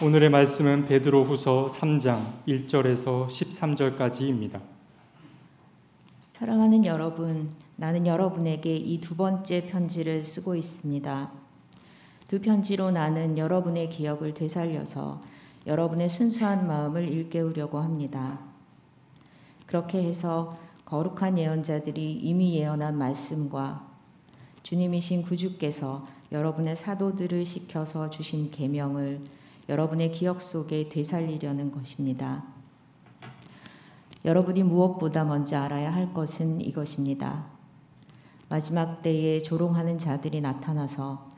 오늘의 말씀은 베드로후서 3장 1절에서 13절까지입니다. 사랑하는 여러분, 나는 여러분에게 이 두 번째 편지를 쓰고 있습니다. 두 편지로 나는 여러분의 기억을 되살려서 여러분의 순수한 마음을 일깨우려고 합니다. 그렇게 해서 거룩한 예언자들이 이미 예언한 말씀과 주님이신 구주께서 여러분의 사도들을 시켜서 주신 계명을 여러분의 기억 속에 되살리려는 것입니다. 여러분이 무엇보다 먼저 알아야 할 것은 이것입니다. 마지막 때에 조롱하는 자들이 나타나서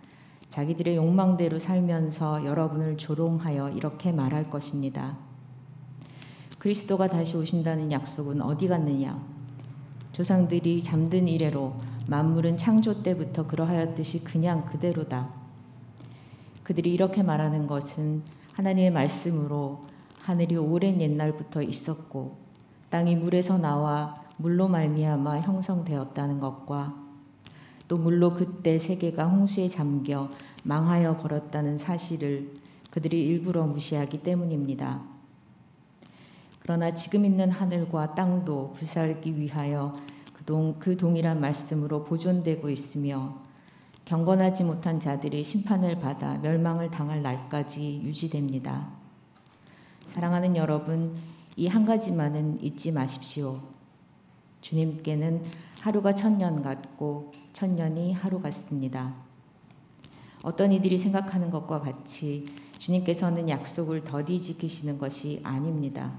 자기들의 욕망대로 살면서 여러분을 조롱하여 이렇게 말할 것입니다. 그리스도가 다시 오신다는 약속은 어디 갔느냐? 조상들이 잠든 이래로 만물은 창조 때부터 그러하였듯이 그냥 그대로다. 그들이 이렇게 말하는 것은 하나님의 말씀으로 하늘이 오랜 옛날부터 있었고 땅이 물에서 나와 물로 말미암아 형성되었다는 것과 또 물로 그때 세계가 홍수에 잠겨 망하여 버렸다는 사실을 그들이 일부러 무시하기 때문입니다. 그러나 지금 있는 하늘과 땅도 부살기 위하여 그, 동, 그 동일한 말씀으로 보존되고 있으며 경건하지 못한 자들이 심판을 받아 멸망을 당할 날까지 유지됩니다. 사랑하는 여러분, 이 한 가지만은 잊지 마십시오. 주님께는 하루가 천년 같고 천년이 하루 같습니다. 어떤 이들이 생각하는 것과 같이 주님께서는 약속을 더디 지키시는 것이 아닙니다.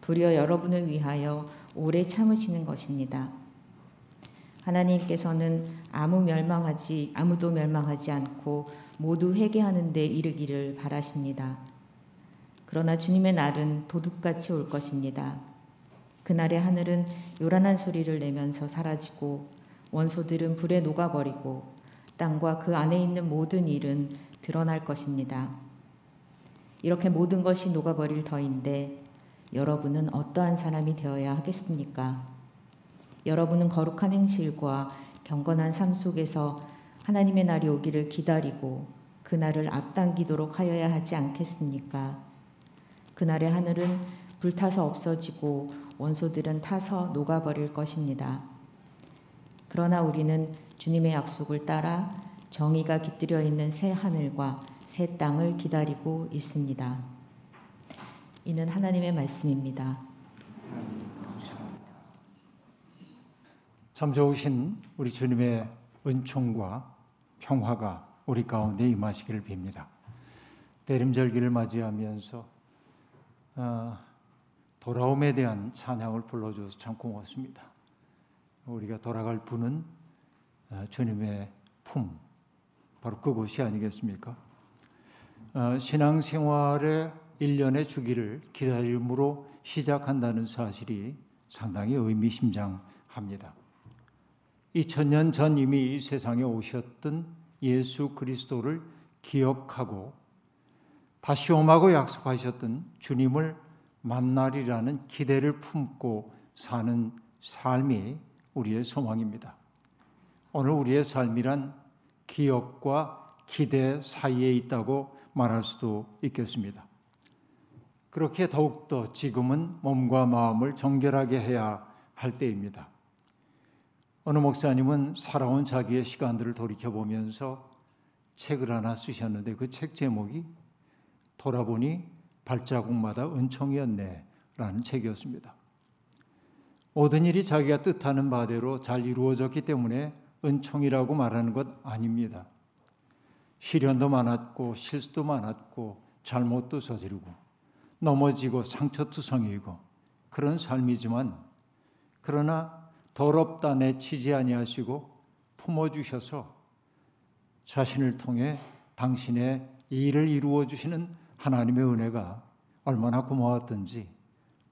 도리어 여러분을 위하여 오래 참으시는 것입니다. 하나님께서는 아무 멸망하지 아무도 멸망하지 않고 모두 회개하는 데 이르기를 바라십니다. 그러나 주님의 날은 도둑같이 올 것입니다. 그날의 하늘은 요란한 소리를 내면서 사라지고 원소들은 불에 녹아버리고 땅과 그 안에 있는 모든 일은 드러날 것입니다. 이렇게 모든 것이 녹아버릴 터인데 여러분은 어떠한 사람이 되어야 하겠습니까? 여러분은 거룩한 행실과 경건한 삶 속에서 하나님의 날이 오기를 기다리고 그날을 앞당기도록 하여야 하지 않겠습니까? 그날의 하늘은 불타서 없어지고 원소들은 타서 녹아버릴 것입니다. 그러나 우리는 주님의 약속을 따라 정의가 깃들여 있는 새 하늘과 새 땅을 기다리고 있습니다. 이는 하나님의 말씀입니다. 참 좋으신 우리 주님의 은총과 평화가 우리 가운데 임하시기를 빕니다. 대림절기를 맞이하면서 어, 돌아옴에 대한 찬양을 불러줘서 참 고맙습니다. 우리가 돌아갈 분은 어, 주님의 품, 바로 그곳이 아니겠습니까? 어, 신앙생활의 일련의 주기를 기다림으로 시작한다는 사실이 상당히 의미심장합니다. 2000년 전 이미 이 세상에 오셨던 예수 그리스도를 기억하고 다시 오마고 약속하셨던 주님을 만나리라는 기대를 품고 사는 삶이 우리의 소망입니다. 오늘 우리의 삶이란 기억과 기대 사이에 있다고 말할 수도 있겠습니다. 그렇게 더욱더 지금은 몸과 마음을 정결하게 해야 할 때입니다. 어느 목사님은 살아온 자기의 시간들을 돌이켜보면서 책을 하나 쓰셨는데 그 책 제목이 돌아보니 발자국마다 은총이었네 라는 책이었습니다. 모든 일이 자기가 뜻하는 바대로 잘 이루어졌기 때문에 은총이라고 말하는 것 아닙니다. 시련도 많았고 실수도 많았고 잘못도 저지르고 넘어지고 상처투성이고 그런 삶이지만 그러나 더럽다 내치지 아니하시고 품어 주셔서 자신을 통해 당신의 일을 이루어 주시는 하나님의 은혜가 얼마나 고마웠던지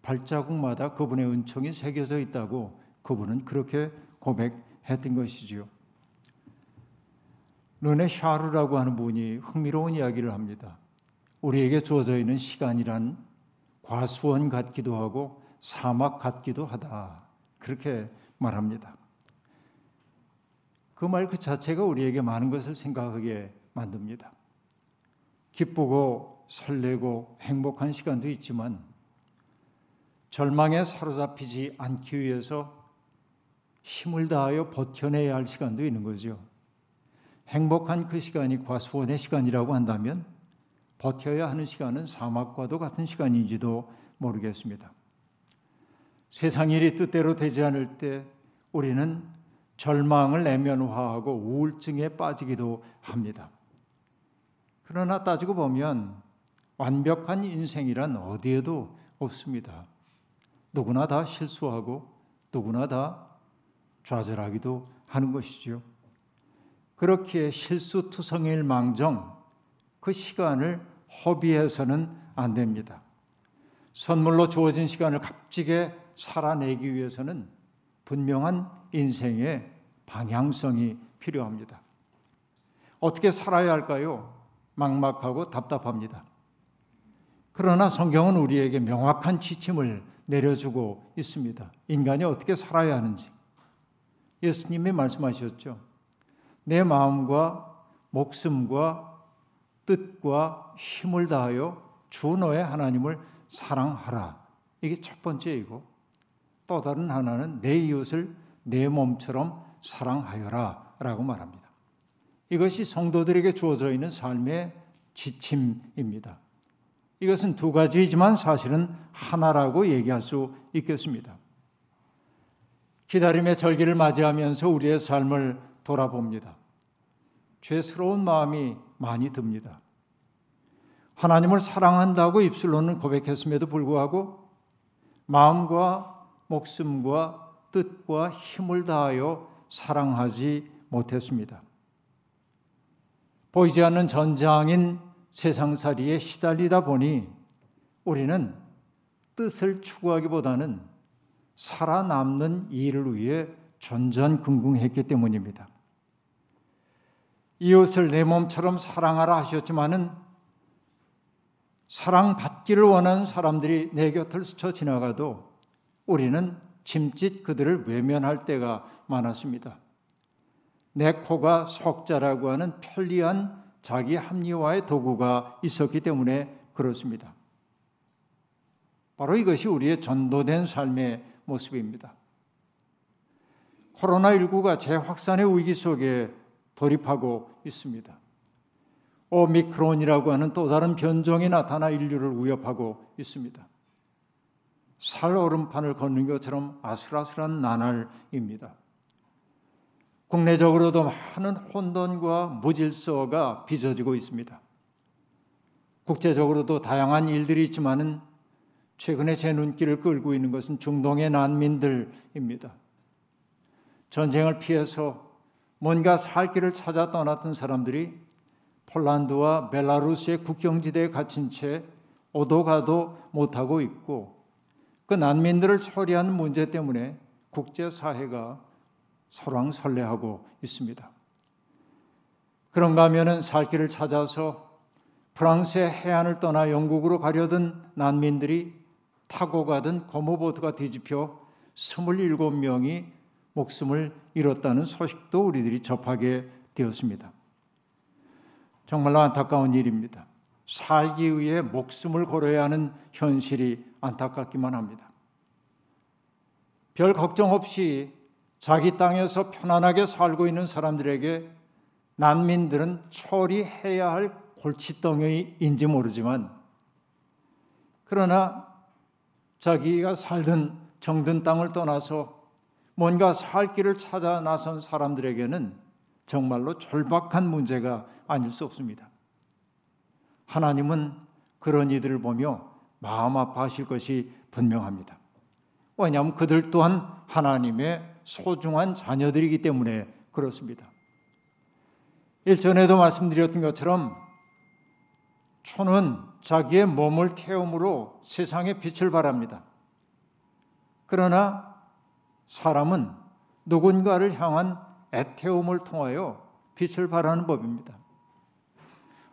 발자국마다 그분의 은총이 새겨져 있다고 그분은 그렇게 고백했던 것이지요. 르네 샤르라고 하는 분이 흥미로운 이야기를 합니다. 우리에게 주어져 있는 시간이란 과수원 같기도 하고 사막 같기도 하다. 그렇게 말합니다. 그 말그 그 자체가 우리에게 많은 것을 생각하게 만듭니다. 기쁘고 설레고 행복한 시간도 있지만 절망에 사로잡히지 않기 위해서 힘을 다하여 버텨내야 할 시간도 있는 거죠. 행복한 그 시간이 과수원의 시간이라고 한다면 버텨야 하는 시간은 사막과도 같은 시간인지도 모르겠습니다. 세상 일이 뜻대로 되지 않을 때 우리는 절망을 내면화하고 우울증에 빠지기도 합니다. 그러나 따지고 보면 완벽한 인생이란 어디에도 없습니다. 누구나 다 실수하고 누구나 다 좌절하기도 하는 것이죠. 그렇게 실수투성일 망정 그 시간을 허비해서는 안 됩니다. 선물로 주어진 시간을 값지게 살아내기 위해서는 분명한 인생의 방향성이 필요합니다. 어떻게 살아야 할까요? 막막하고 답답합니다. 그러나 성경은 우리에게 명확한 지침을 내려주고 있습니다. 인간이 어떻게 살아야 하는지. 예수님이 말씀하셨죠. 내 마음과 목숨과 뜻과 힘을 다하여 주 너의 하나님을 사랑하라. 이게 첫 번째이고 또 다른 하나는 내 이웃을 내 몸처럼 사랑하여라 라고 말합니다. 이것이 성도들에게 주어져 있는 삶의 지침입니다. 이것은 두 가지이지만 사실은 하나라고 얘기할 수 있겠습니다. 기다림의 절기를 맞이하면서 우리의 삶을 돌아봅니다. 죄스러운 마음이 많이 듭니다. 하나님을 사랑한다고 입술로는 고백했음에도 불구하고 마음과 목숨과 뜻과 힘을 다하여 사랑하지 못했습니다. 보이지 않는 전장인 세상살이에 시달리다 보니 우리는 뜻을 추구하기보다는 살아남는 일을 위해 전전긍긍했기 때문입니다. 이웃을 내 몸처럼 사랑하라 하셨지만은 사랑받기를 원하는 사람들이 내 곁을 스쳐 지나가도 우리는 짐짓 그들을 외면할 때가 많았습니다. 내 코가 석자라고 하는 편리한 자기 합리화의 도구가 있었기 때문에 그렇습니다. 바로 이것이 우리의 전도된 삶의 모습입니다. 코로나19가 재확산의 위기 속에 돌입하고 있습니다. 오미크론이라고 하는 또 다른 변종이 나타나 인류를 위협하고 있습니다. 살 오름판을 걷는 것처럼 아슬아슬한 나날입니다. 국내적으로도 많은 혼돈과 무질서가 빚어지고 있습니다. 국제적으로도 다양한 일들이 있지만은 최근에 제 눈길을 끌고 있는 것은 중동의 난민들입니다. 전쟁을 피해서 뭔가 살 길을 찾아 떠났던 사람들이 폴란드와 벨라루스의 국경지대에 갇힌 채 오도 가도 못하고 있고 그 난민들을 처리하는 문제 때문에 국제사회가 설왕설래하고 있습니다. 그런가 하면은 살 길을 찾아서 프랑스의 해안을 떠나 영국으로 가려던 난민들이 타고 가던 고모보트가 뒤집혀 27명이 목숨을 잃었다는 소식도 우리들이 접하게 되었습니다. 정말로 안타까운 일입니다. 살기 위해 목숨을 걸어야 하는 현실이 안타깝기만 합니다. 별 걱정 없이 자기 땅에서 편안하게 살고 있는 사람들에게 난민들은 처리해야 할 골칫덩이인지 모르지만 그러나 자기가 살던 정든 땅을 떠나서 뭔가 살 길을 찾아 나선 사람들에게는 정말로 절박한 문제가 아닐 수 없습니다. 하나님은 그런 이들을 보며 마음 아파하실 것이 분명합니다. 왜냐하면 그들 또한 하나님의 소중한 자녀들이기 때문에 그렇습니다. 일전에도 말씀드렸던 것처럼 초는 자기의 몸을 태움으로 세상에 빛을 발합니다. 그러나 사람은 누군가를 향한 애태움을 통하여 빛을 발하는 법입니다.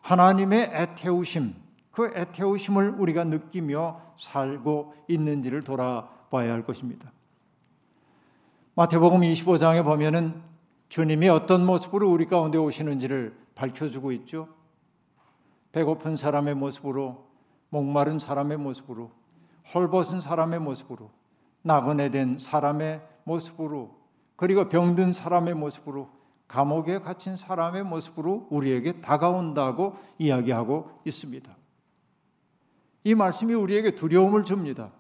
하나님의 애태우심, 그 애태우심을 우리가 느끼며 살고 있는지를 돌아봐야 할 것입니다. 마태복음 25장에 보면은 주님이 어떤 모습으로 우리 가운데 오시는지를 밝혀주고 있죠. 배고픈 사람의 모습으로 목마른 사람의 모습으로 헐벗은 사람의 모습으로 나그네 된 사람의 모습으로 그리고 병든 사람의 모습으로 감옥에 갇힌 사람의 모습으로 우리에게 다가온다고 이야기하고 있습니다. 이 말씀이 우리에게 두려움을 줍니다.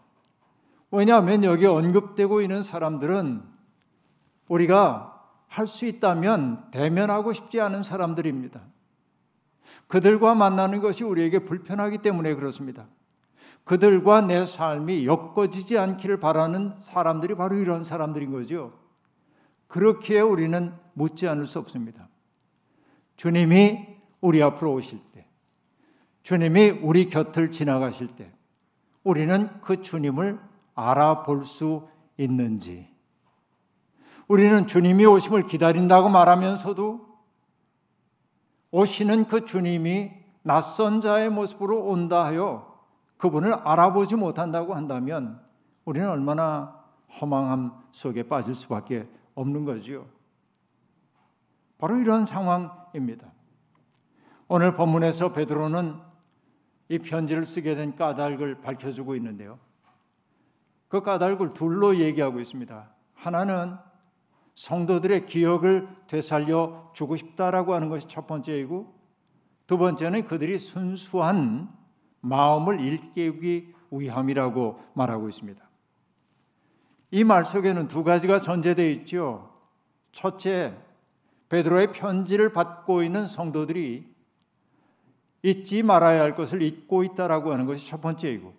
왜냐하면 여기 언급되고 있는 사람들은 우리가 할 수 있다면 대면하고 싶지 않은 사람들입니다. 그들과 만나는 것이 우리에게 불편하기 때문에 그렇습니다. 그들과 내 삶이 엮어지지 않기를 바라는 사람들이 바로 이런 사람들인 거죠. 그렇기에 우리는 묻지 않을 수 없습니다. 주님이 우리 앞으로 오실 때, 주님이 우리 곁을 지나가실 때, 우리는 그 주님을 알아볼 수 있는지, 우리는 주님이 오심을 기다린다고 말하면서도 오시는 그 주님이 낯선 자의 모습으로 온다 하여 그분을 알아보지 못한다고 한다면 우리는 얼마나 허망함 속에 빠질 수밖에 없는 거지요. 바로 이런 상황입니다. 오늘 본문에서 베드로는 이 편지를 쓰게 된 까닭을 밝혀주고 있는데요. 그 까닭을 둘로 얘기하고 있습니다. 하나는 성도들의 기억을 되살려 주고 싶다라고 하는 것이 첫 번째이고 두 번째는 그들이 순수한 마음을 일깨우기 위함이라고 말하고 있습니다. 이 말 속에는 두 가지가 전제되어 있죠. 첫째, 베드로의 편지를 받고 있는 성도들이 잊지 말아야 할 것을 잊고 있다라고 하는 것이 첫 번째이고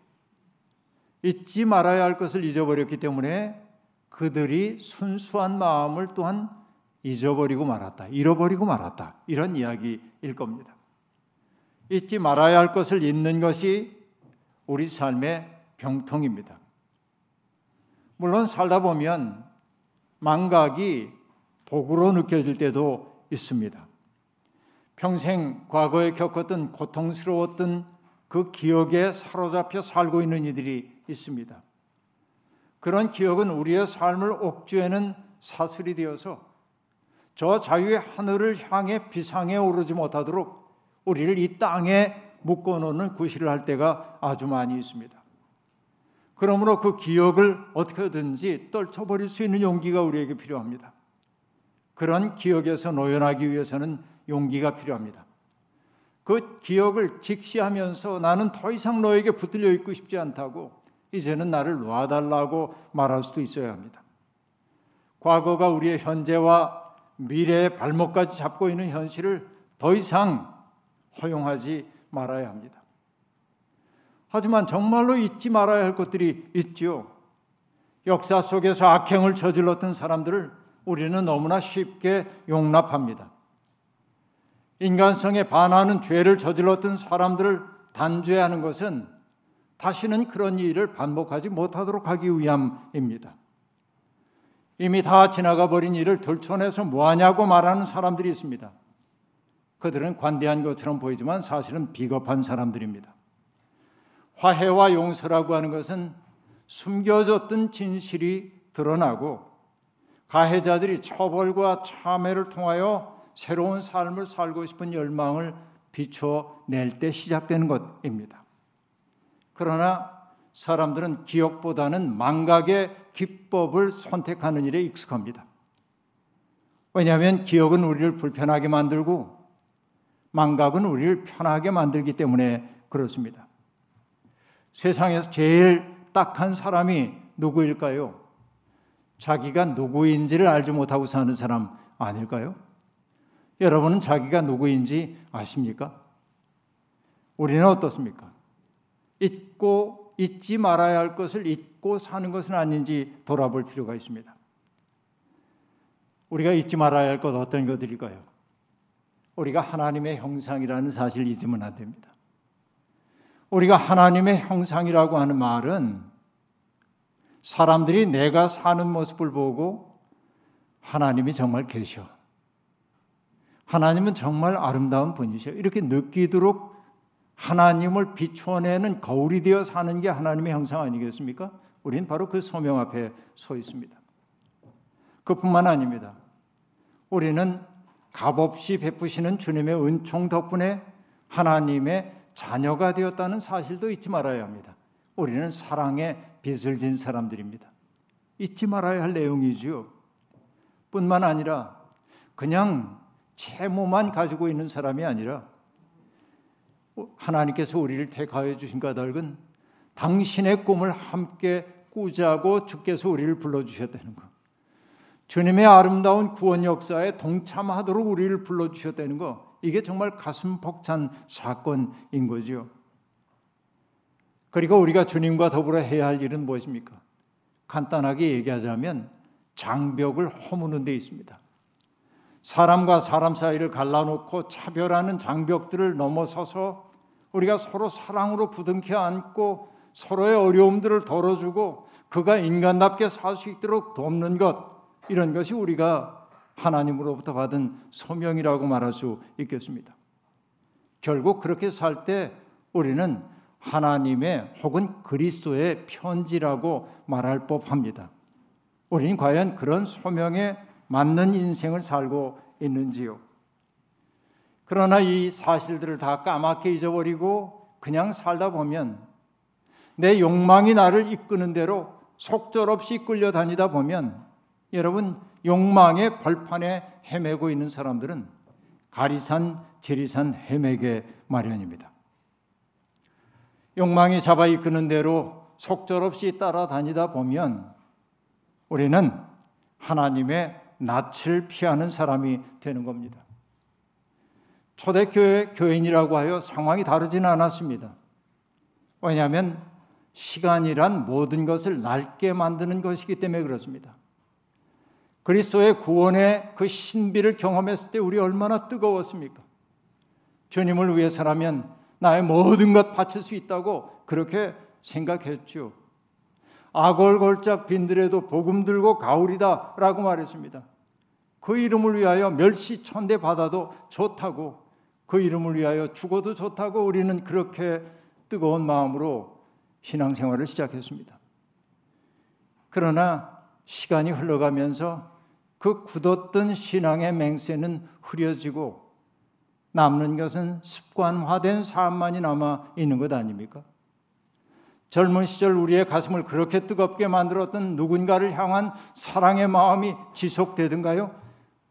잊지 말아야 할 것을 잊어버렸기 때문에 그들이 순수한 마음을 또한 잊어버리고 말았다. 잃어버리고 말았다. 이런 이야기일 겁니다. 잊지 말아야 할 것을 잊는 것이 우리 삶의 병통입니다. 물론 살다 보면 망각이 복으로 느껴질 때도 있습니다. 평생 과거에 겪었던 고통스러웠던 그 기억에 사로잡혀 살고 있는 이들이 있습니다. 그런 기억은 우리의 삶을 옥죄는 사슬이 되어서 저 자유의 하늘을 향해 비상에 오르지 못하도록 우리를 이 땅에 묶어놓는 구실을 할 때가 아주 많이 있습니다. 그러므로 그 기억을 어떻게든지 떨쳐버릴 수 있는 용기가 우리에게 필요합니다. 그런 기억에서 노연하기 위해서는 용기가 필요합니다. 그 기억을 직시하면서 나는 더 이상 너에게 붙들려 있고 싶지 않다고 이제는 나를 놔달라고 말할 수도 있어야 합니다. 과거가 우리의 현재와 미래의 발목까지 잡고 있는 현실을 더 이상 허용하지 말아야 합니다. 하지만 정말로 잊지 말아야 할 것들이 있지요. 역사 속에서 악행을 저질렀던 사람들을 우리는 너무나 쉽게 용납합니다. 인간성에 반하는 죄를 저질렀던 사람들을 단죄하는 것은 다시는 그런 일을 반복하지 못하도록 하기 위함입니다. 이미 다 지나가 버린 일을 들춰내서 뭐하냐고 말하는 사람들이 있습니다. 그들은 관대한 것처럼 보이지만 사실은 비겁한 사람들입니다. 화해와 용서라고 하는 것은 숨겨졌던 진실이 드러나고 가해자들이 처벌과 참회를 통하여 새로운 삶을 살고 싶은 열망을 비춰낼 때 시작되는 것입니다. 그러나 사람들은 기억보다는 망각의 기법을 선택하는 일에 익숙합니다. 왜냐하면 기억은 우리를 불편하게 만들고 망각은 우리를 편하게 만들기 때문에 그렇습니다. 세상에서 제일 딱한 사람이 누구일까요? 자기가 누구인지를 알지 못하고 사는 사람 아닐까요? 여러분은 자기가 누구인지 아십니까? 우리는 어떻습니까? 잊고 잊지 말아야 할 것을 잊고 사는 것은 아닌지 돌아볼 필요가 있습니다. 우리가 잊지 말아야 할 것 어떤 것들일까요? 우리가 하나님의 형상이라는 사실을 잊으면 안 됩니다. 우리가 하나님의 형상이라고 하는 말은 사람들이 내가 사는 모습을 보고 하나님이 정말 계셔. 하나님은 정말 아름다운 분이셔. 이렇게 느끼도록 하나님을 비춰내는 거울이 되어 사는 게 하나님의 형상 아니겠습니까? 우리는 바로 그 소명 앞에 서 있습니다. 그뿐만 아닙니다. 우리는 값없이 베푸시는 주님의 은총 덕분에 하나님의 자녀가 되었다는 사실도 잊지 말아야 합니다. 우리는 사랑의 빚을 진 사람들입니다. 잊지 말아야 할 내용이지요. 뿐만 아니라 그냥 채무만 가지고 있는 사람이 아니라 하나님께서 우리를 택하여 주신 까닭은 당신의 꿈을 함께 꾸자고 주께서 우리를 불러주셨다는 것. 주님의 아름다운 구원 역사에 동참하도록 우리를 불러주셨다는 것. 이게 정말 가슴 벅찬 사건인 거죠. 그리고 우리가 주님과 더불어 해야 할 일은 무엇입니까? 간단하게 얘기하자면 장벽을 허무는 데 있습니다. 사람과 사람 사이를 갈라놓고 차별하는 장벽들을 넘어서서 우리가 서로 사랑으로 부둥켜 안고 서로의 어려움들을 덜어주고 그가 인간답게 살 수 있도록 돕는 것 이런 것이 우리가 하나님으로부터 받은 소명이라고 말할 수 있겠습니다. 결국 그렇게 살 때 우리는 하나님의 혹은 그리스도의 편지라고 말할 법합니다. 우리는 과연 그런 소명에 맞는 인생을 살고 있는지요? 그러나 이 사실들을 다 까맣게 잊어버리고 그냥 살다 보면 내 욕망이 나를 이끄는 대로 속절없이 끌려다니다 보면 여러분 욕망의 벌판에 헤매고 있는 사람들은 가리산 지리산 헤매게 마련입니다. 욕망이 잡아 이끄는 대로 속절없이 따라다니다 보면 우리는 하나님의 낯을 피하는 사람이 되는 겁니다. 초대교회 교인이라고 하여 상황이 다르지는 않았습니다. 왜냐하면 시간이란 모든 것을 낡게 만드는 것이기 때문에 그렇습니다. 그리스도의 구원의 그 신비를 경험했을 때 우리 얼마나 뜨거웠습니까? 주님을 위해서라면 나의 모든 것 바칠 수 있다고 그렇게 생각했죠. 아골골짝 빈들에도 복음 들고 가오리다라고 말했습니다. 그 이름을 위하여 멸시 천대 받아도 좋다고 그 이름을 위하여 죽어도 좋다고 우리는 그렇게 뜨거운 마음으로 신앙생활을 시작했습니다. 그러나 시간이 흘러가면서 그 굳었던 신앙의 맹세는 흐려지고 남는 것은 습관화된 삶만이 남아 있는 것 아닙니까? 젊은 시절 우리의 가슴을 그렇게 뜨겁게 만들었던 누군가를 향한 사랑의 마음이 지속되든가요?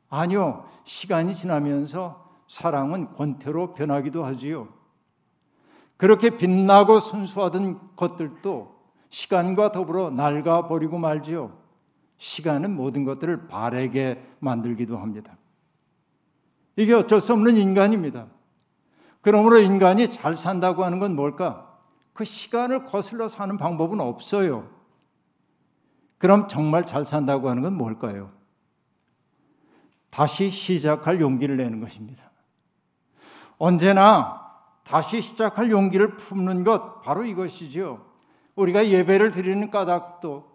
아니요. 시간이 지나면서 사랑은 권태로 변하기도 하지요. 그렇게 빛나고 순수하던 것들도 시간과 더불어 낡아 버리고 말지요. 시간은 모든 것들을 바래게 만들기도 합니다. 이게 어쩔 수 없는 인간입니다. 그러므로 인간이 잘 산다고 하는 건 뭘까? 그 시간을 거슬러 사는 방법은 없어요. 그럼 정말 잘 산다고 하는 건 뭘까요? 다시 시작할 용기를 내는 것입니다. 언제나 다시 시작할 용기를 품는 것 바로 이것이죠. 우리가 예배를 드리는 까닭도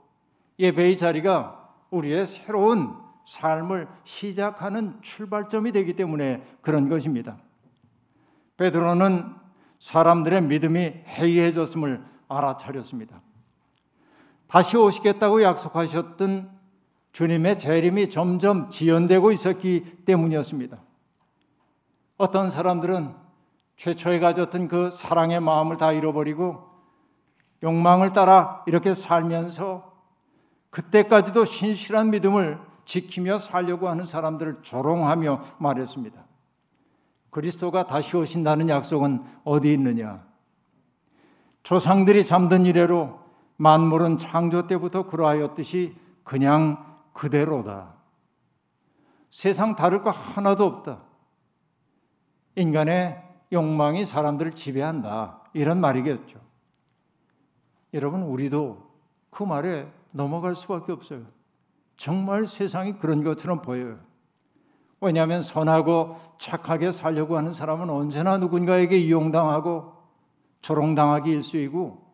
예배의 자리가 우리의 새로운 삶을 시작하는 출발점이 되기 때문에 그런 것입니다. 베드로는 사람들의 믿음이 해이해졌음을 알아차렸습니다. 다시 오시겠다고 약속하셨던 주님의 재림이 점점 지연되고 있었기 때문이었습니다. 어떤 사람들은 최초에 가졌던 그 사랑의 마음을 다 잃어버리고 욕망을 따라 이렇게 살면서 그때까지도 신실한 믿음을 지키며 살려고 하는 사람들을 조롱하며 말했습니다. 그리스도가 다시 오신다는 약속은 어디 있느냐? 조상들이 잠든 이래로 만물은 창조 때부터 그러하였듯이 그냥 그대로다. 세상 다를 거 하나도 없다. 인간의 욕망이 사람들을 지배한다. 이런 말이겠죠. 여러분, 우리도 그 말에 넘어갈 수밖에 없어요. 정말 세상이 그런 것처럼 보여요. 왜냐하면 선하고 착하게 살려고 하는 사람은 언제나 누군가에게 이용당하고 조롱당하기 일쑤이고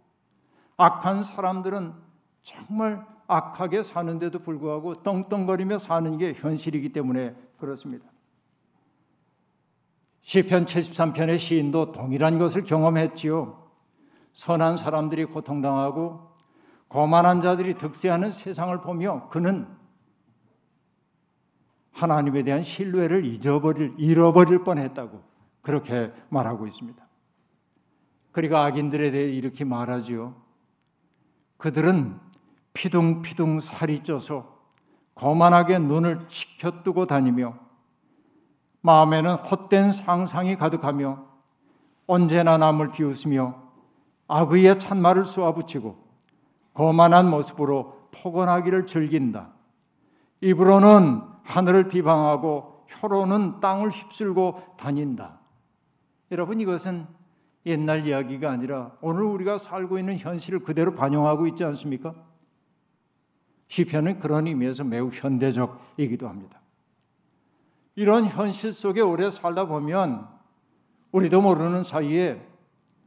악한 사람들은 정말 악하게 사는데도 불구하고 떵떵거리며 사는 게 현실이기 때문에 그렇습니다. 시편 73편의 시인도 동일한 것을 경험했지요. 선한 사람들이 고통당하고 거만한 자들이 득세하는 세상을 보며 그는 하나님에 대한 신뢰를 잊어버릴 잃어버릴 뻔했다고 그렇게 말하고 있습니다. 그리고 악인들에 대해 이렇게 말하지요. 그들은 피둥피둥 살이 쪄서 거만하게 눈을 치켜뜨고 다니며 마음에는 헛된 상상이 가득하며 언제나 남을 비웃으며 악의의 찬말을 쏘아붙이고 거만한 모습으로 포건하기를 즐긴다. 입으로는 하늘을 비방하고 혀로는 땅을 휩쓸고 다닌다. 여러분 이것은 옛날 이야기가 아니라 오늘 우리가 살고 있는 현실을 그대로 반영하고 있지 않습니까? 시편은 그런 의미에서 매우 현대적이기도 합니다. 이런 현실 속에 오래 살다 보면 우리도 모르는 사이에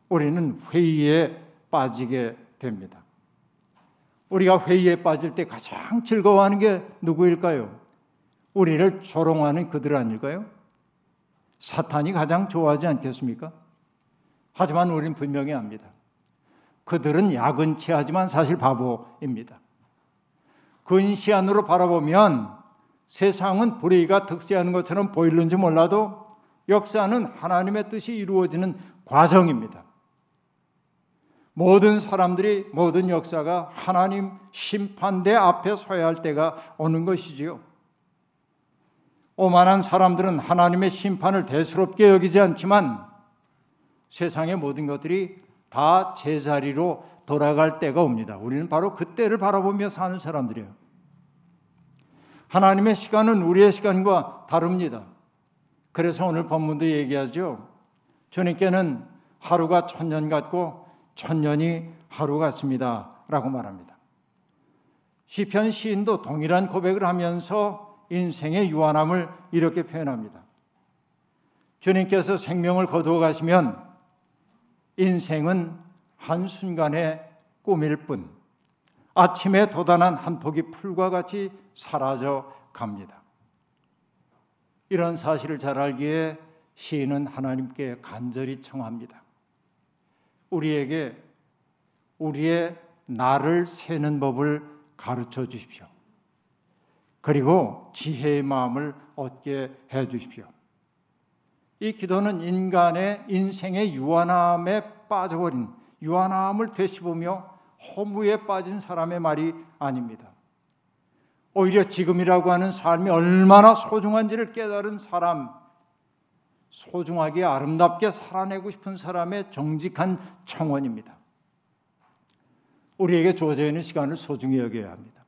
우리는 회의에 빠지게 됩니다. 우리가 회의에 빠질 때 가장 즐거워하는 게 누구일까요? 우리를 조롱하는 그들 아닐까요? 사탄이 가장 좋아하지 않겠습니까? 하지만 우리는 분명히 압니다. 그들은 야근치 하지만 사실 바보입니다. 근시안으로 바라보면 세상은 불의가 득세하는 것처럼 보이는지 몰라도 역사는 하나님의 뜻이 이루어지는 과정입니다. 모든 사람들이 모든 역사가 하나님 심판대 앞에 서야 할 때가 오는 것이지요. 오만한 사람들은 하나님의 심판을 대수롭게 여기지 않지만 세상의 모든 것들이 다 제자리로 돌아갈 때가 옵니다. 우리는 바로 그때를 바라보며 사는 사람들이에요. 하나님의 시간은 우리의 시간과 다릅니다. 그래서 오늘 본문도 얘기하죠. 주님께는 하루가 천년 같고 천년이 하루 같습니다. 라고 말합니다. 시편 시인도 동일한 고백을 하면서 인생의 유한함을 이렇게 표현합니다. 주님께서 생명을 거두어 가시면 인생은 한순간의 꿈일 뿐 아침에 도단한 한 폭이 풀과 같이 사라져 갑니다. 이런 사실을 잘 알기에 시인은 하나님께 간절히 청합니다. 우리에게 우리의 나를 세는 법을 가르쳐 주십시오. 그리고 지혜의 마음을 얻게 해 주십시오. 이 기도는 인간의 인생의 유한함에 빠져버린 유한함을 되씹으며 허무에 빠진 사람의 말이 아닙니다. 오히려 지금이라고 하는 삶이 얼마나 소중한지를 깨달은 사람, 소중하게 아름답게 살아내고 싶은 사람의 정직한 청원입니다. 우리에게 주어져 있는 시간을 소중히 여겨야 합니다.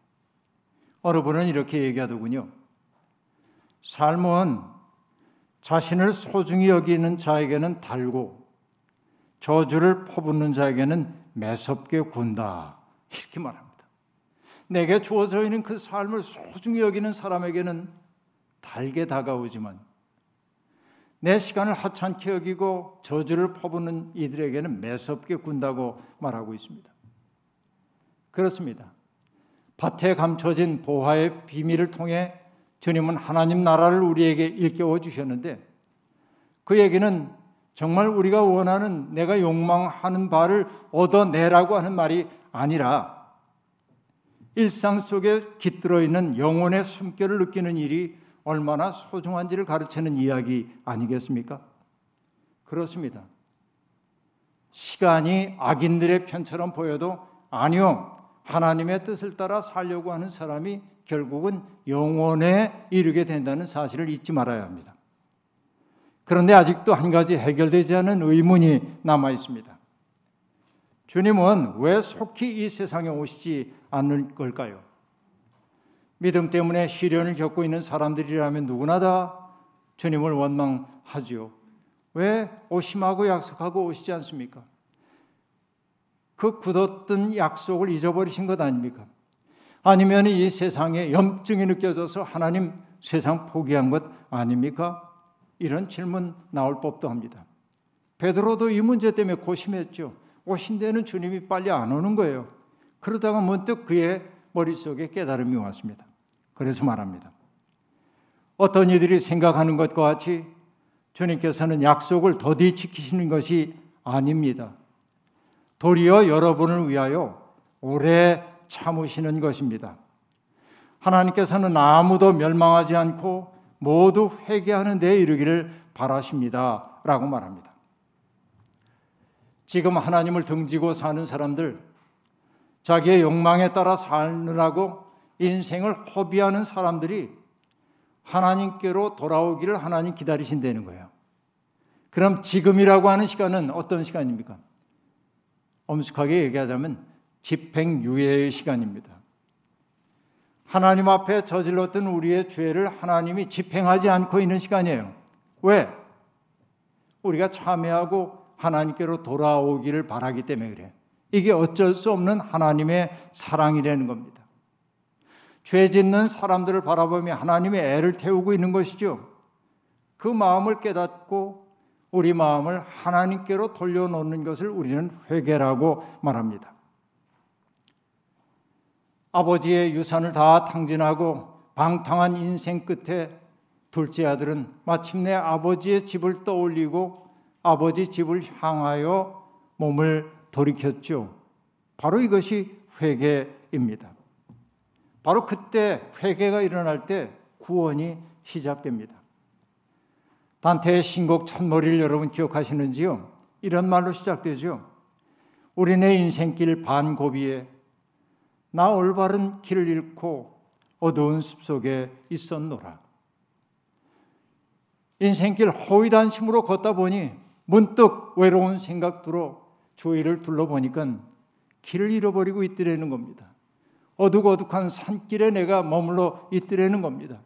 어느 분은 이렇게 얘기하더군요. 삶은 자신을 소중히 여기는 자에게는 달고 저주를 퍼붓는 자에게는 매섭게 군다. 이렇게 말합니다. 내게 주어져 있는 그 삶을 소중히 여기는 사람에게는 달게 다가오지만 내 시간을 하찮게 여기고 저주를 퍼붓는 이들에게는 매섭게 군다고 말하고 있습니다. 그렇습니다. 밭에 감춰진 보화의 비밀을 통해 주님은 하나님 나라를 우리에게 일깨워 주셨는데 그 얘기는 정말 우리가 원하는 내가 욕망하는 바를 얻어내라고 하는 말이 아니라 일상 속에 깃들어 있는 영혼의 숨결을 느끼는 일이 얼마나 소중한지를 가르치는 이야기 아니겠습니까? 그렇습니다. 시간이 악인들의 편처럼 보여도 아니요. 하나님의 뜻을 따라 살려고 하는 사람이 결국은 영원에 이르게 된다는 사실을 잊지 말아야 합니다. 그런데 아직도 한 가지 해결되지 않은 의문이 남아 있습니다. 주님은 왜 속히 이 세상에 오시지 않을 걸까요? 믿음 때문에 시련을 겪고 있는 사람들이라면 누구나 다 주님을 원망하지요. 왜 오심하고 약속하고 오시지 않습니까? 그 굳었던 약속을 잊어버리신 것 아닙니까? 아니면 이 세상에 염증이 느껴져서 하나님 세상 포기한 것 아닙니까? 이런 질문 나올 법도 합니다. 베드로도 이 문제 때문에 고심했죠. 오신 데는 주님이 빨리 안 오는 거예요. 그러다가 문득 그의 머릿속에 깨달음이 왔습니다. 그래서 말합니다. 어떤 이들이 생각하는 것과 같이 주님께서는 약속을 더디 지키시는 것이 아닙니다. 도리어 여러분을 위하여 오래 참으시는 것입니다. 하나님께서는 아무도 멸망하지 않고 모두 회개하는 데 이르기를 바라십니다. 라고 말합니다. 지금 하나님을 등지고 사는 사람들, 자기의 욕망에 따라 살느라고 인생을 허비하는 사람들이 하나님께로 돌아오기를 하나님 기다리신다는 거예요. 그럼 지금이라고 하는 시간은 어떤 시간입니까? 엄숙하게 얘기하자면 집행유예의 시간입니다. 하나님 앞에 저질렀던 우리의 죄를 하나님이 집행하지 않고 있는 시간이에요. 왜? 우리가 참여하고 하나님께로 돌아오기를 바라기 때문에 그래. 이게 어쩔 수 없는 하나님의 사랑이라는 겁니다. 죄 짓는 사람들을 바라보며 하나님의 애를 태우고 있는 것이죠. 그 마음을 깨닫고 우리 마음을 하나님께로 돌려놓는 것을 우리는 회개라고 말합니다. 아버지의 유산을 다 탕진하고 방탕한 인생 끝에 둘째 아들은 마침내 아버지의 집을 떠올리고 아버지 집을 향하여 몸을 돌이켰죠. 바로 이것이 회개입니다. 바로 그때 회개가 일어날 때 구원이 시작됩니다. 단테의 신곡 첫머리를 여러분 기억하시는지요? 이런 말로 시작되죠. 우리네 인생길 반고비에 나 올바른 길을 잃고 어두운 숲속에 있었노라. 인생길 호위단심으로 걷다 보니 문득 외로운 생각 들어 주위를 둘러보니까 길을 잃어버리고 있더라는 겁니다. 어둑어둑한 산길에 내가 머물러 있더라는 겁니다.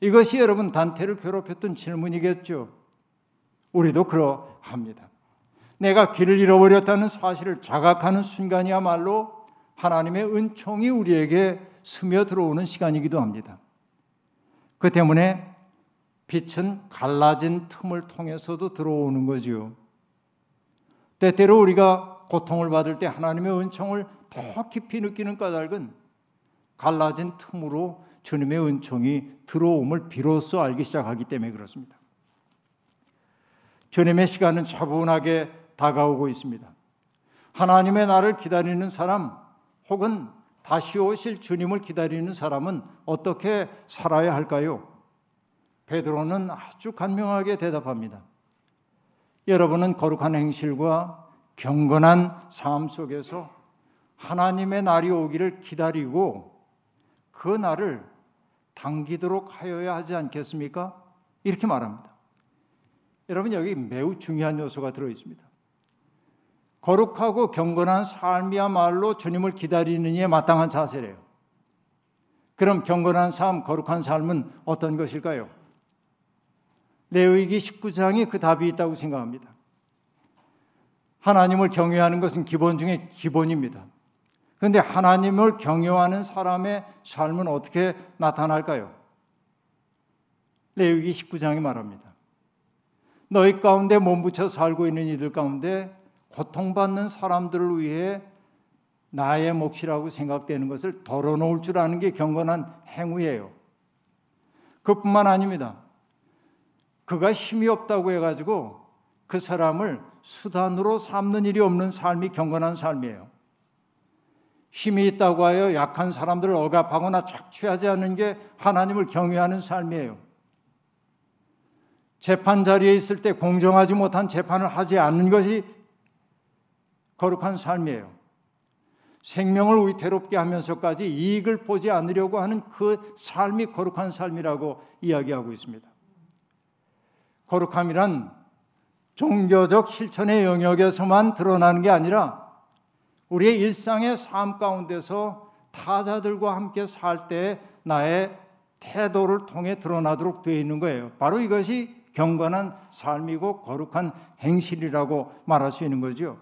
이것이 여러분 단테를 괴롭혔던 질문이겠죠. 우리도 그러합니다. 내가 길을 잃어버렸다는 사실을 자각하는 순간이야말로 하나님의 은총이 우리에게 스며 들어오는 시간이기도 합니다. 그 때문에 빛은 갈라진 틈을 통해서도 들어오는 거지요. 때때로 우리가 고통을 받을 때 하나님의 은총을 더 깊이 느끼는 까닭은 갈라진 틈으로 주님의 은총이 들어옴을 비로소 알기 시작하기 때문에 그렇습니다. 주님의 시간은 차분하게 다가오고 있습니다. 하나님의 나를 기다리는 사람 혹은 다시 오실 주님을 기다리는 사람은 어떻게 살아야 할까요? 베드로는 아주 간명하게 대답합니다. 여러분은 거룩한 행실과 경건한 삶 속에서 하나님의 날이 오기를 기다리고 그 날을 당기도록 하여야 하지 않겠습니까? 이렇게 말합니다. 여러분 여기 매우 중요한 요소가 들어 있습니다. 거룩하고 경건한 삶이야말로 주님을 기다리는 이에 마땅한 자세래요. 그럼 경건한 삶, 거룩한 삶은 어떤 것일까요? 레위기 19장이 그 답이 있다고 생각합니다. 하나님을 경외하는 것은 기본 중에 기본입니다. 그런데 하나님을 경외하는 사람의 삶은 어떻게 나타날까요? 레위기 19장이 말합니다. 너희 가운데 몸붙여 살고 있는 이들 가운데 고통받는 사람들을 위해 나의 몫이라고 생각되는 것을 덜어놓을 줄 아는 게 경건한 행위예요. 그뿐만 아닙니다. 그가 힘이 없다고 해가지고 그 사람을 수단으로 삼는 일이 없는 삶이 경건한 삶이에요. 힘이 있다고 하여 약한 사람들을 억압하거나 착취하지 않는 게 하나님을 경외하는 삶이에요. 재판 자리에 있을 때 공정하지 못한 재판을 하지 않는 것이 거룩한 삶이에요. 생명을 위태롭게 하면서까지 이익을 보지 않으려고 하는 그 삶이 거룩한 삶이라고 이야기하고 있습니다. 거룩함이란 종교적 실천의 영역에서만 드러나는 게 아니라 우리의 일상의 삶 가운데서 타자들과 함께 살 때 나의 태도를 통해 드러나도록 되어 있는 거예요. 바로 이것이 경건한 삶이고 거룩한 행실이라고 말할 수 있는 거죠.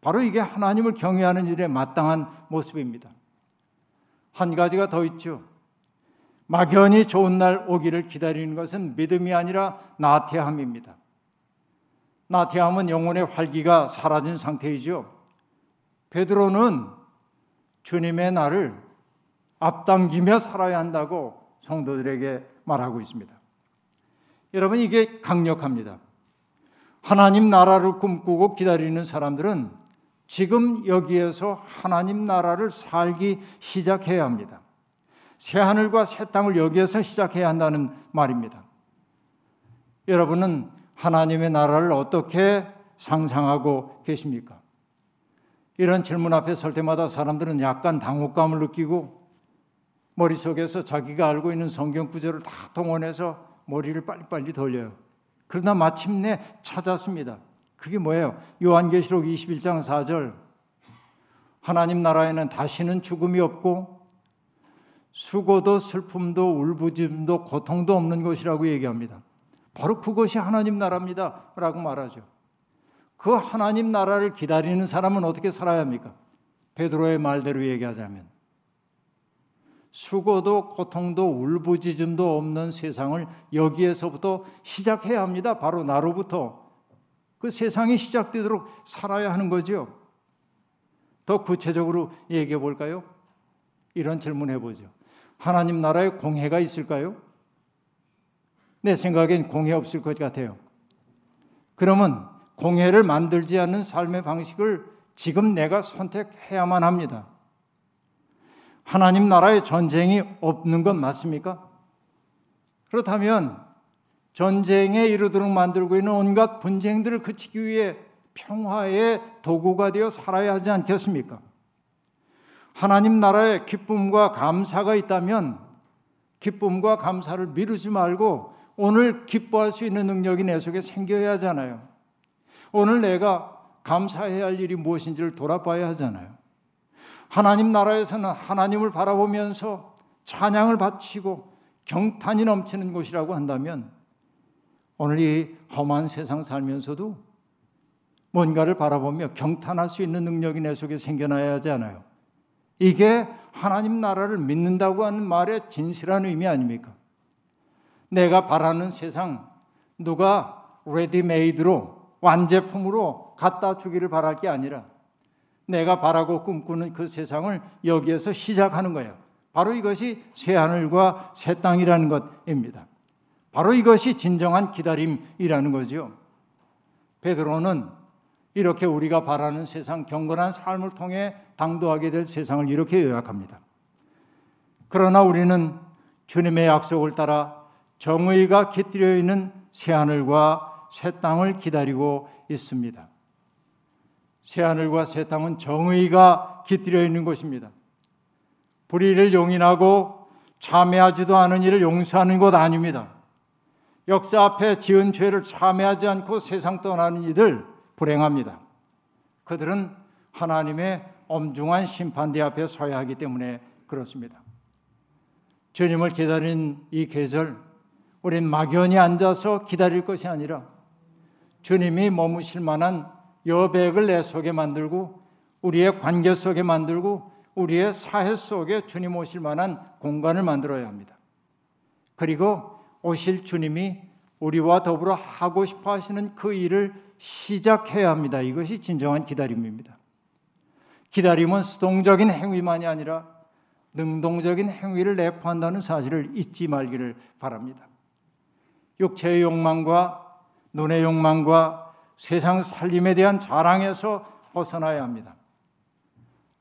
바로 이게 하나님을 경외하는 일에 마땅한 모습입니다. 한 가지가 더 있죠. 막연히 좋은 날 오기를 기다리는 것은 믿음이 아니라 나태함입니다. 나태함은 영혼의 활기가 사라진 상태이죠. 베드로는 주님의 날을 앞당기며 살아야 한다고 성도들에게 말하고 있습니다. 여러분 이게 강력합니다. 하나님 나라를 꿈꾸고 기다리는 사람들은 지금 여기에서 하나님 나라를 살기 시작해야 합니다. 새 하늘과 새 땅을 여기에서 시작해야 한다는 말입니다. 여러분은 하나님의 나라를 어떻게 상상하고 계십니까? 이런 질문 앞에 설 때마다 사람들은 약간 당혹감을 느끼고 머릿속에서 자기가 알고 있는 성경 구절을 다 동원해서 머리를 빨리빨리 돌려요. 그러다 마침내 찾았습니다. 그게 뭐예요? 요한계시록 21장 4절. 하나님 나라에는 다시는 죽음이 없고 수고도 슬픔도 울부짖음도 고통도 없는 것이라고 얘기합니다. 바로 그것이 하나님 나라입니다. 라고 말하죠. 그 하나님 나라를 기다리는 사람은 어떻게 살아야 합니까? 베드로의 말대로 얘기하자면 수고도 고통도 울부짖음도 없는 세상을 여기에서부터 시작해야 합니다. 바로 나로부터 그 세상이 시작되도록 살아야 하는 거죠. 더 구체적으로 얘기해 볼까요? 이런 질문 해보죠. 하나님 나라에 공해가 있을까요? 내 생각엔 공해 없을 것 같아요. 그러면 공해를 만들지 않는 삶의 방식을 지금 내가 선택해야만 합니다. 하나님 나라에 전쟁이 없는 건 맞습니까? 그렇다면 전쟁에 이르도록 만들고 있는 온갖 분쟁들을 그치기 위해 평화의 도구가 되어 살아야 하지 않겠습니까? 하나님 나라에 기쁨과 감사가 있다면 기쁨과 감사를 미루지 말고 오늘 기뻐할 수 있는 능력이 내 속에 생겨야 하잖아요. 오늘 내가 감사해야 할 일이 무엇인지를 돌아봐야 하잖아요. 하나님 나라에서는 하나님을 바라보면서 찬양을 바치고 경탄이 넘치는 곳이라고 한다면 오늘 이 험한 세상 살면서도 뭔가를 바라보며 경탄할 수 있는 능력이 내 속에 생겨나야 하지 않아요. 이게 하나님 나라를 믿는다고 하는 말의 진실한 의미 아닙니까? 내가 바라는 세상 누가 레디메이드로 완제품으로 갖다 주기를 바랄 게 아니라 내가 바라고 꿈꾸는 그 세상을 여기에서 시작하는 거예요. 바로 이것이 새 하늘과 새 땅이라는 것입니다. 바로 이것이 진정한 기다림이라는 거죠. 베드로는 이렇게 우리가 바라는 세상, 경건한 삶을 통해 당도하게 될 세상을 이렇게 요약합니다. 그러나 우리는 주님의 약속을 따라 정의가 깃들여 있는 새 하늘과 새 땅을 기다리고 있습니다. 새 하늘과 새 땅은 정의가 깃들여 있는 곳입니다. 불의를 용인하고 참회하지도 않은 일을 용서하는 곳 아닙니다. 역사 앞에 지은 죄를 참회하지 않고 세상 떠나는 이들 불행합니다. 그들은 하나님의 엄중한 심판대 앞에 서야 하기 때문에 그렇습니다. 주님을 기다린 이 계절, 우린 막연히 앉아서 기다릴 것이 아니라 주님이 머무실 만한 여백을 내 속에 만들고 우리의 관계 속에 만들고 우리의 사회 속에 주님 오실 만한 공간을 만들어야 합니다. 그리고 오실 주님이 우리와 더불어 하고 싶어 하시는 그 일을 시작해야 합니다. 이것이 진정한 기다림입니다. 기다림은 수동적인 행위만이 아니라 능동적인 행위를 내포한다는 사실을 잊지 말기를 바랍니다. 육체의 욕망과 눈의 욕망과 세상 살림에 대한 자랑에서 벗어나야 합니다.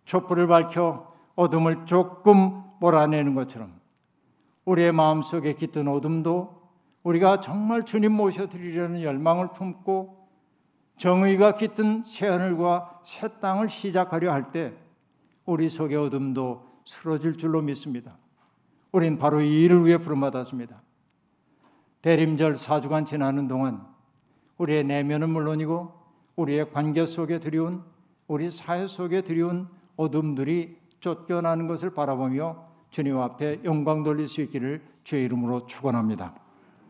촛불을 밝혀 어둠을 조금 몰아내는 것처럼 우리의 마음속에 깃든 어둠도 우리가 정말 주님 모셔드리려는 열망을 품고 정의가 깃든 새하늘과 새 땅을 시작하려 할 때 우리 속의 어둠도 쓰러질 줄로 믿습니다. 우린 바로 이 일을 위해 부름받았습니다. 대림절 4주간 지나는 동안 우리의 내면은 물론이고 우리의 관계 속에 들여온 우리 사회 속에 들여온 어둠들이 쫓겨나는 것을 바라보며 주님 앞에 영광 돌릴 수 있기를 주의 이름으로 축원합니다.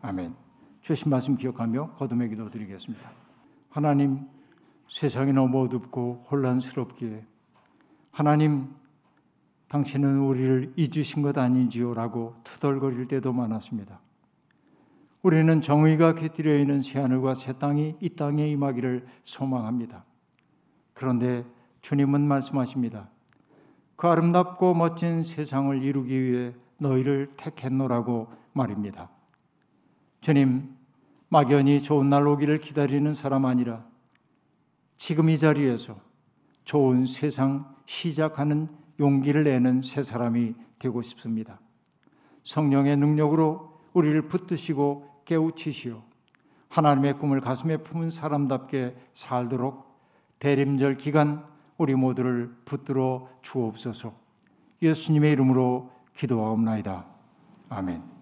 아멘. 주신 말씀 기억하며 거듭의 기도 드리겠습니다. 하나님 세상이 너무 어둡고 혼란스럽기에 하나님 당신은 우리를 잊으신 것 아닌지요라고 투덜거릴 때도 많았습니다. 우리는 정의가 깃들여 있는 새하늘과 새 땅이 이 땅에 임하기를 소망합니다. 그런데 주님은 말씀하십니다. 그 아름답고 멋진 세상을 이루기 위해 너희를 택했노라고 말입니다. 주님, 막연히 좋은 날 오기를 기다리는 사람 아니라 지금 이 자리에서 좋은 세상 시작하는 용기를 내는 새 사람이 되고 싶습니다. 성령의 능력으로 우리를 붙드시고 깨우치시오. 하나님의 꿈을 가슴에 품은 사람답게 살도록 대림절 기간 우리 모두를 붙들어 주옵소서. 예수님의 이름으로 기도하옵나이다. 아멘.